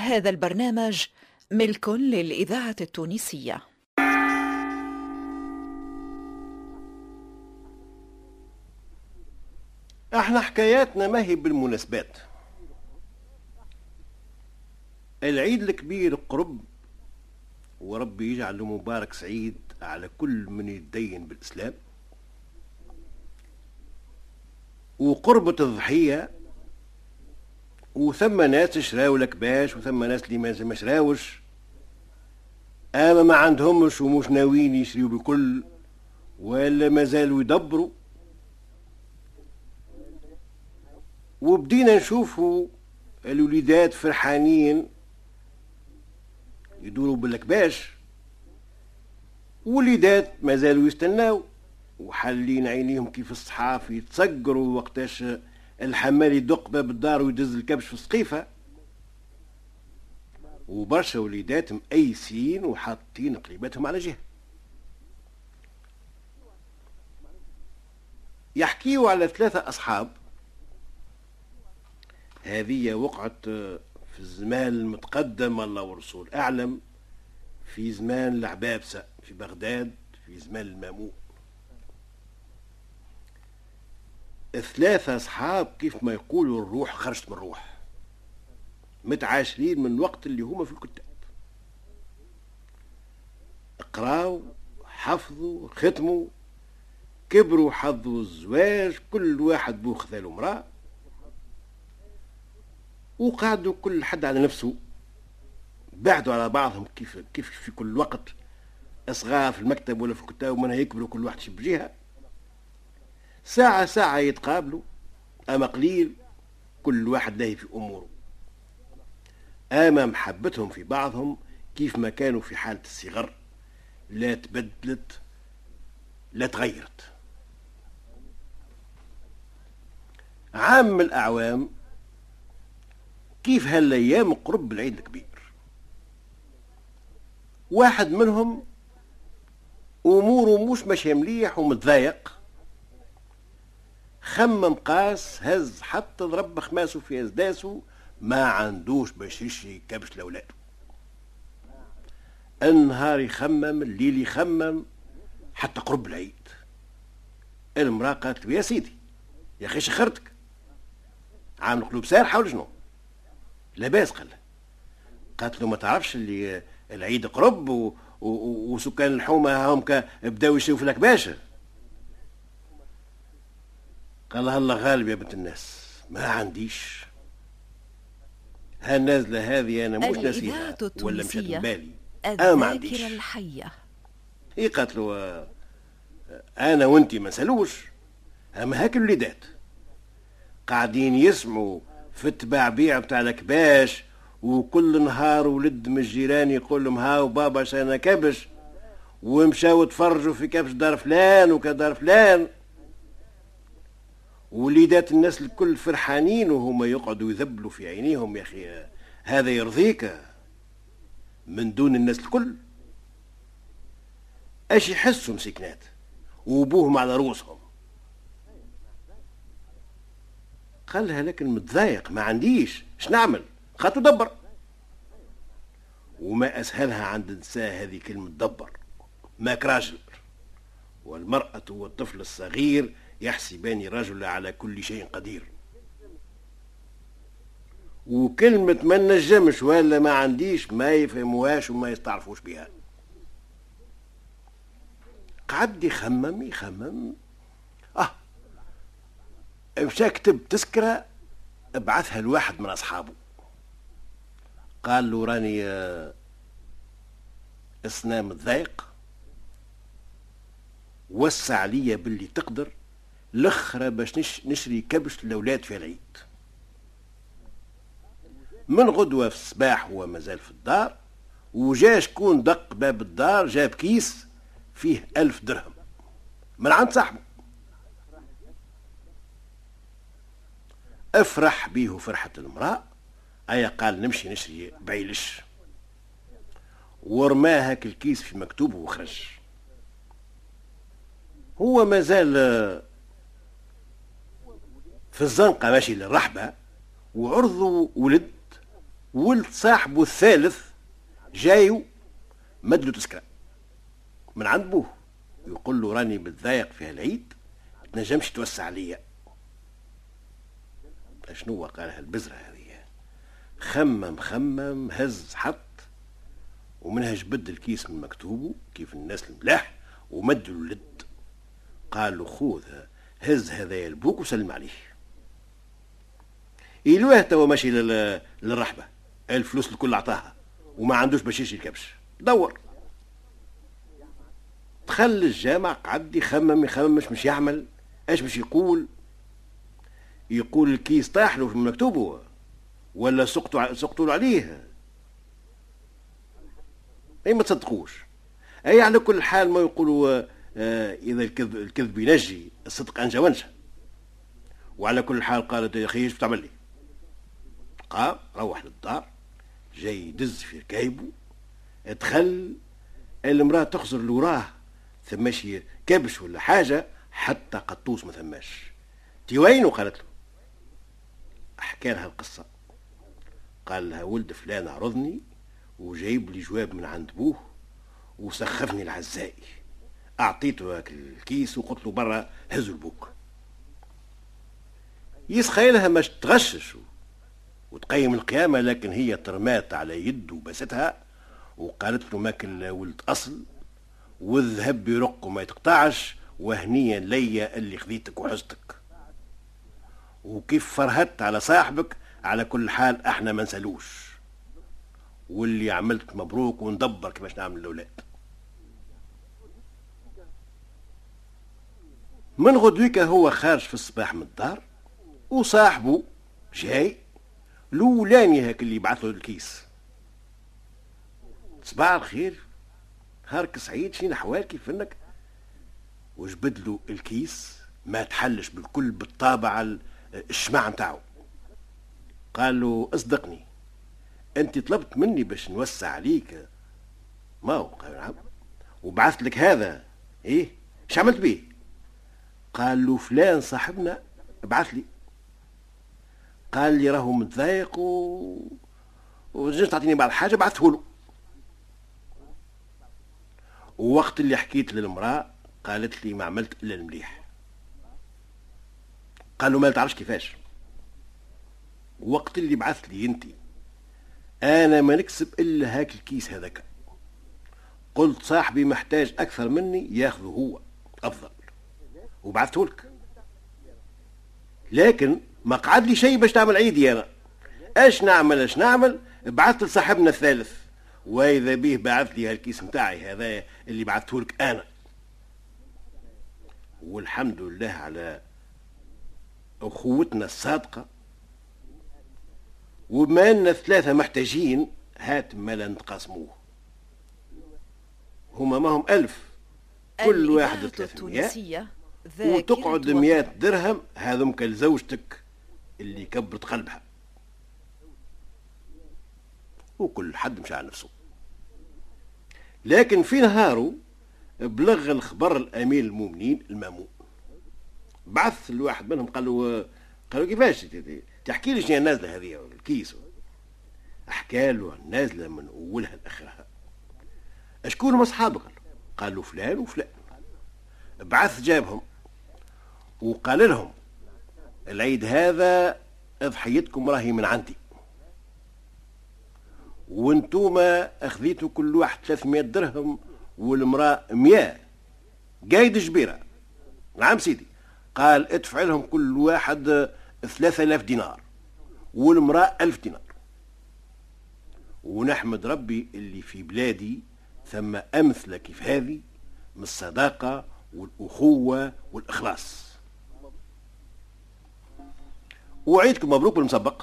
هذا البرنامج ملك للإذاعة التونسية. إحنا حكاياتنا ما هي بالمناسبات. العيد الكبير قرب وربي يجعله مبارك سعيد على كل من يتدين بالإسلام. وقربة الضحية وثم ناس شراو الكباش وثم ناس اللي ما شراوش أما ما عندهمش ومش ناويين يشريوا بكل ولا ما زالوا يدبروا. وبدينا نشوفوا الوليدات فرحانين يدوروا بالكباش وليدات ما زالوا يستناو وحالين عينيهم كيف الصحافي يتصقروا وقتاش الحمال يدق باب الدار ويدز الكبش في السقيفه وبرشا وليدات مأيسين وحاطين قليباتهم على جهة. يحكيوا على ثلاثة أصحاب. هذه وقعت في الزمان المتقدم الله ورسول أعلم في زمان العبابسة في بغداد في زمان المامون ثلاثة أصحاب كيف ما يقولوا الروح خرجت من الروح. متعاشرين من الوقت اللي هما في الكتاب. قراو حفظوا ختموا كبروا حظوا الزواج كل واحد بو خذاله مرأة وقعدوا كل حد على نفسه. بعدوا على بعضهم كيف كيف في كل وقت اصغار في المكتب ولا في الكتاب ومنها يكبروا كل واحد شي بجهه ساعة ساعة يتقابلوا. أما قليل كل واحد لاهي في أموره. أما محبتهم في بعضهم كيف ما كانوا في حالة الصغر لا تبدلت لا تغيرت. عام الأعوام كيف هالأيام قرب العيد الكبير؟ واحد منهم أموره مش ماشية مليح ومتضايق. خمم قاس هز حتى ضرب خماسه في ازداسه ما عندوش باش يشري كبش لأولاده. النهار يخمم الليل يخمم حتى قرب العيد. المرأة قالت له يا سيدي يا أخي شخرتك. عامل قلوب سارحة ولا شنو؟ لاباس قال قالت له ما تعرفش اللي العيد قرب و... و... وسكان الحومة هم بداو يشوفوا لك باشا. قال لها الله غالب يا بنت الناس ما عنديش. هالنازلة هذه أنا مش ناسيها ولا مشات بالي. أنا ما عنديش. الحية. هي قالت له أنا وأنت ما نسألوش. أما هاك الوليدات. قاعدين يسمعوا في التباع بتاع الكباش وكل نهار ولد من الجيران يقول لهم هاو بابا شانا كبش ومشاو تفرجوا في كبش دار فلان وكدار فلان. وليدات الناس الكل فرحانين وهما يقعدوا يذبلوا في عينيهم يا أخي. هذا يرضيك من دون الناس الكل. إيش يحسوا مسكنات؟ وابوهم على رؤوسهم. قالها لكن متضايق ما عنديش. اش نعمل؟ خاطر دبر وما أسهلها عند النساء هذه كلمة دبر ماك راجل. والمرأة والطفل الصغير يحسبان الرجل على كل شيء قدير. وكلمة ما نجمش ولا ما عنديش ما يفهموهاش وما يستعرفوش بها. قعد يخمم يخمم. آه مشى كتب تذكرة ابعثها لواحد من أصحابه. قال له راني اسنام آه، متضايق. وسع لي باللي تقدر. الأخرى باش نشري كبش للاولاد في العيد. من غدوة في الصباح هو مازال في الدار وجا شكون دق باب الدار جاب كيس فيه ألف درهم. من عند صاحبه. أفرح بيه فرحة المرأة. أيا قال نمشي نشري بعيلش. ورماه هاك الكيس في مكتوبه وخرج. هو مازال في الزنقة ماشي للرحبة وعرضه ولد ولد صاحبه الثالث جايو مدلو تسكرة من عند بوه يقول له راني بتضايق في هالعيد تنجمش توسع عليا شنو قالها البزرة هذه؟ خمم خمم هز حط ومنها جبد الكيس من مكتوبه كيف الناس الملاح ومد اللد قال له خذ هز هذا البوك وسلم عليه. يلوه توا ماشي للرحبة. الفلوس الكل عطاها. وما عندوش باش يشري الكبش دور. دخل الجامع قعد يخمم يخمم مش يعمل. إيش باش يقول؟ يقول الكيس طاح له في مكتوبه ولا سقطوا سقطوا عليه. أي ما تصدقوش. أي على كل حال ما يقولوا آه إذا الكذب الكذب ينجي. الصدق أنجى وأنجى. وعلى كل حال قالت يا أخي إيش بتعمل لي؟ قام روح للدار جاي يدز في ركايبه دخل المرأة تخزر لوراه ثماشي كبش ولا حاجة حتى قطوس ما ثماش. تي وين قالت له. حكى لها القصة. قال لها ولد فلان عرضني وجايب لي جواب من عند بوه وسخفني العزائي. أعطيته الكيس وقلت له برا هزوا البوك يسخيلها مش تغشش وتقيم القيامة لكن هي ترمات على يد وبستها وقالت له ماكل ولد أصل والذهب يرق وما يتقطعش وهنيا ليا اللي خذيتك وحزتك وكيف فرهدت على صاحبك على كل حال إحنا ما نسألوش. واللي عملت مبروك وندبر كيفاش نعمل الأولاد. من غدويك هو خارج في الصباح من الدار وصاحبه جاي لولاني هاك اللي بعث له الكيس. صباح الخير. هارك سعيد شنو احوالك كيف انك وجبد له الكيس؟ ما تحلش بالكل بالطابع الشمع نتاعو. قال له أصدقني أنت طلبت مني باش نوسع عليك. ما هو قال نعم. وبعثت لك هذا. إيه إيش عملت بيه؟ قال له فلان صاحبنا بعث لي. قال لي راهو متضايق و وجيت تعطيني بعض الحاجة بعثه له. ووقت اللي حكيت للمرأة قالت لي ما عملت إلا المليح. قال له ما تعرفش كيفاش. وقت اللي بعثت لي أنت أنا ما نكسب إلا هاك الكيس هذاك. قلت صاحبي محتاج أكثر مني ياخذه هو أفضل. وبعثته لك. لكن ما قعد لي شيء باش تعمل عيدي أنا اش نعمل اش نعمل؟ بعثت لصاحبنا الثالث. وإذا به بعث لي هالكيس متاعي هذا اللي بعثته لك أنا. والحمد لله على أخوتنا الصادقة. وبما إن ثلاثة محتاجين هات مالا نتقاسموه. هما ما هم ألف. كل واحد ثلاثمية. وتقعد مئات درهم هذم لزوجتك. اللي كبرت قلبها. وكل حد مشى على نفسه. لكن في نهاره بلغ الخبر الامير المؤمنين المامون. بعث الواحد منهم قال له قالوا كيفاش؟ تحكي لي شنو النازلة هذه الكيس؟ حكى له النازلة من أولها لآخرها. أشكون هم أصحابك؟ قال له فلان وفلان. بعث جابهم وقال لهم العيد هذا أضحيتكم راهي من عندي. وانتوما اخذيتوا كل واحد 300 درهم والمرأة 100 قايد جبيرة. نعم سيدي. قال ادفع لهم كل واحد ثلاثة آلاف دينار والمرأة ألف دينار. ونحمد ربي اللي في بلادي ثم أمثلة كيف هذه من الصداقة والأخوة والإخلاص. وعيدكم مبروك بالمسبق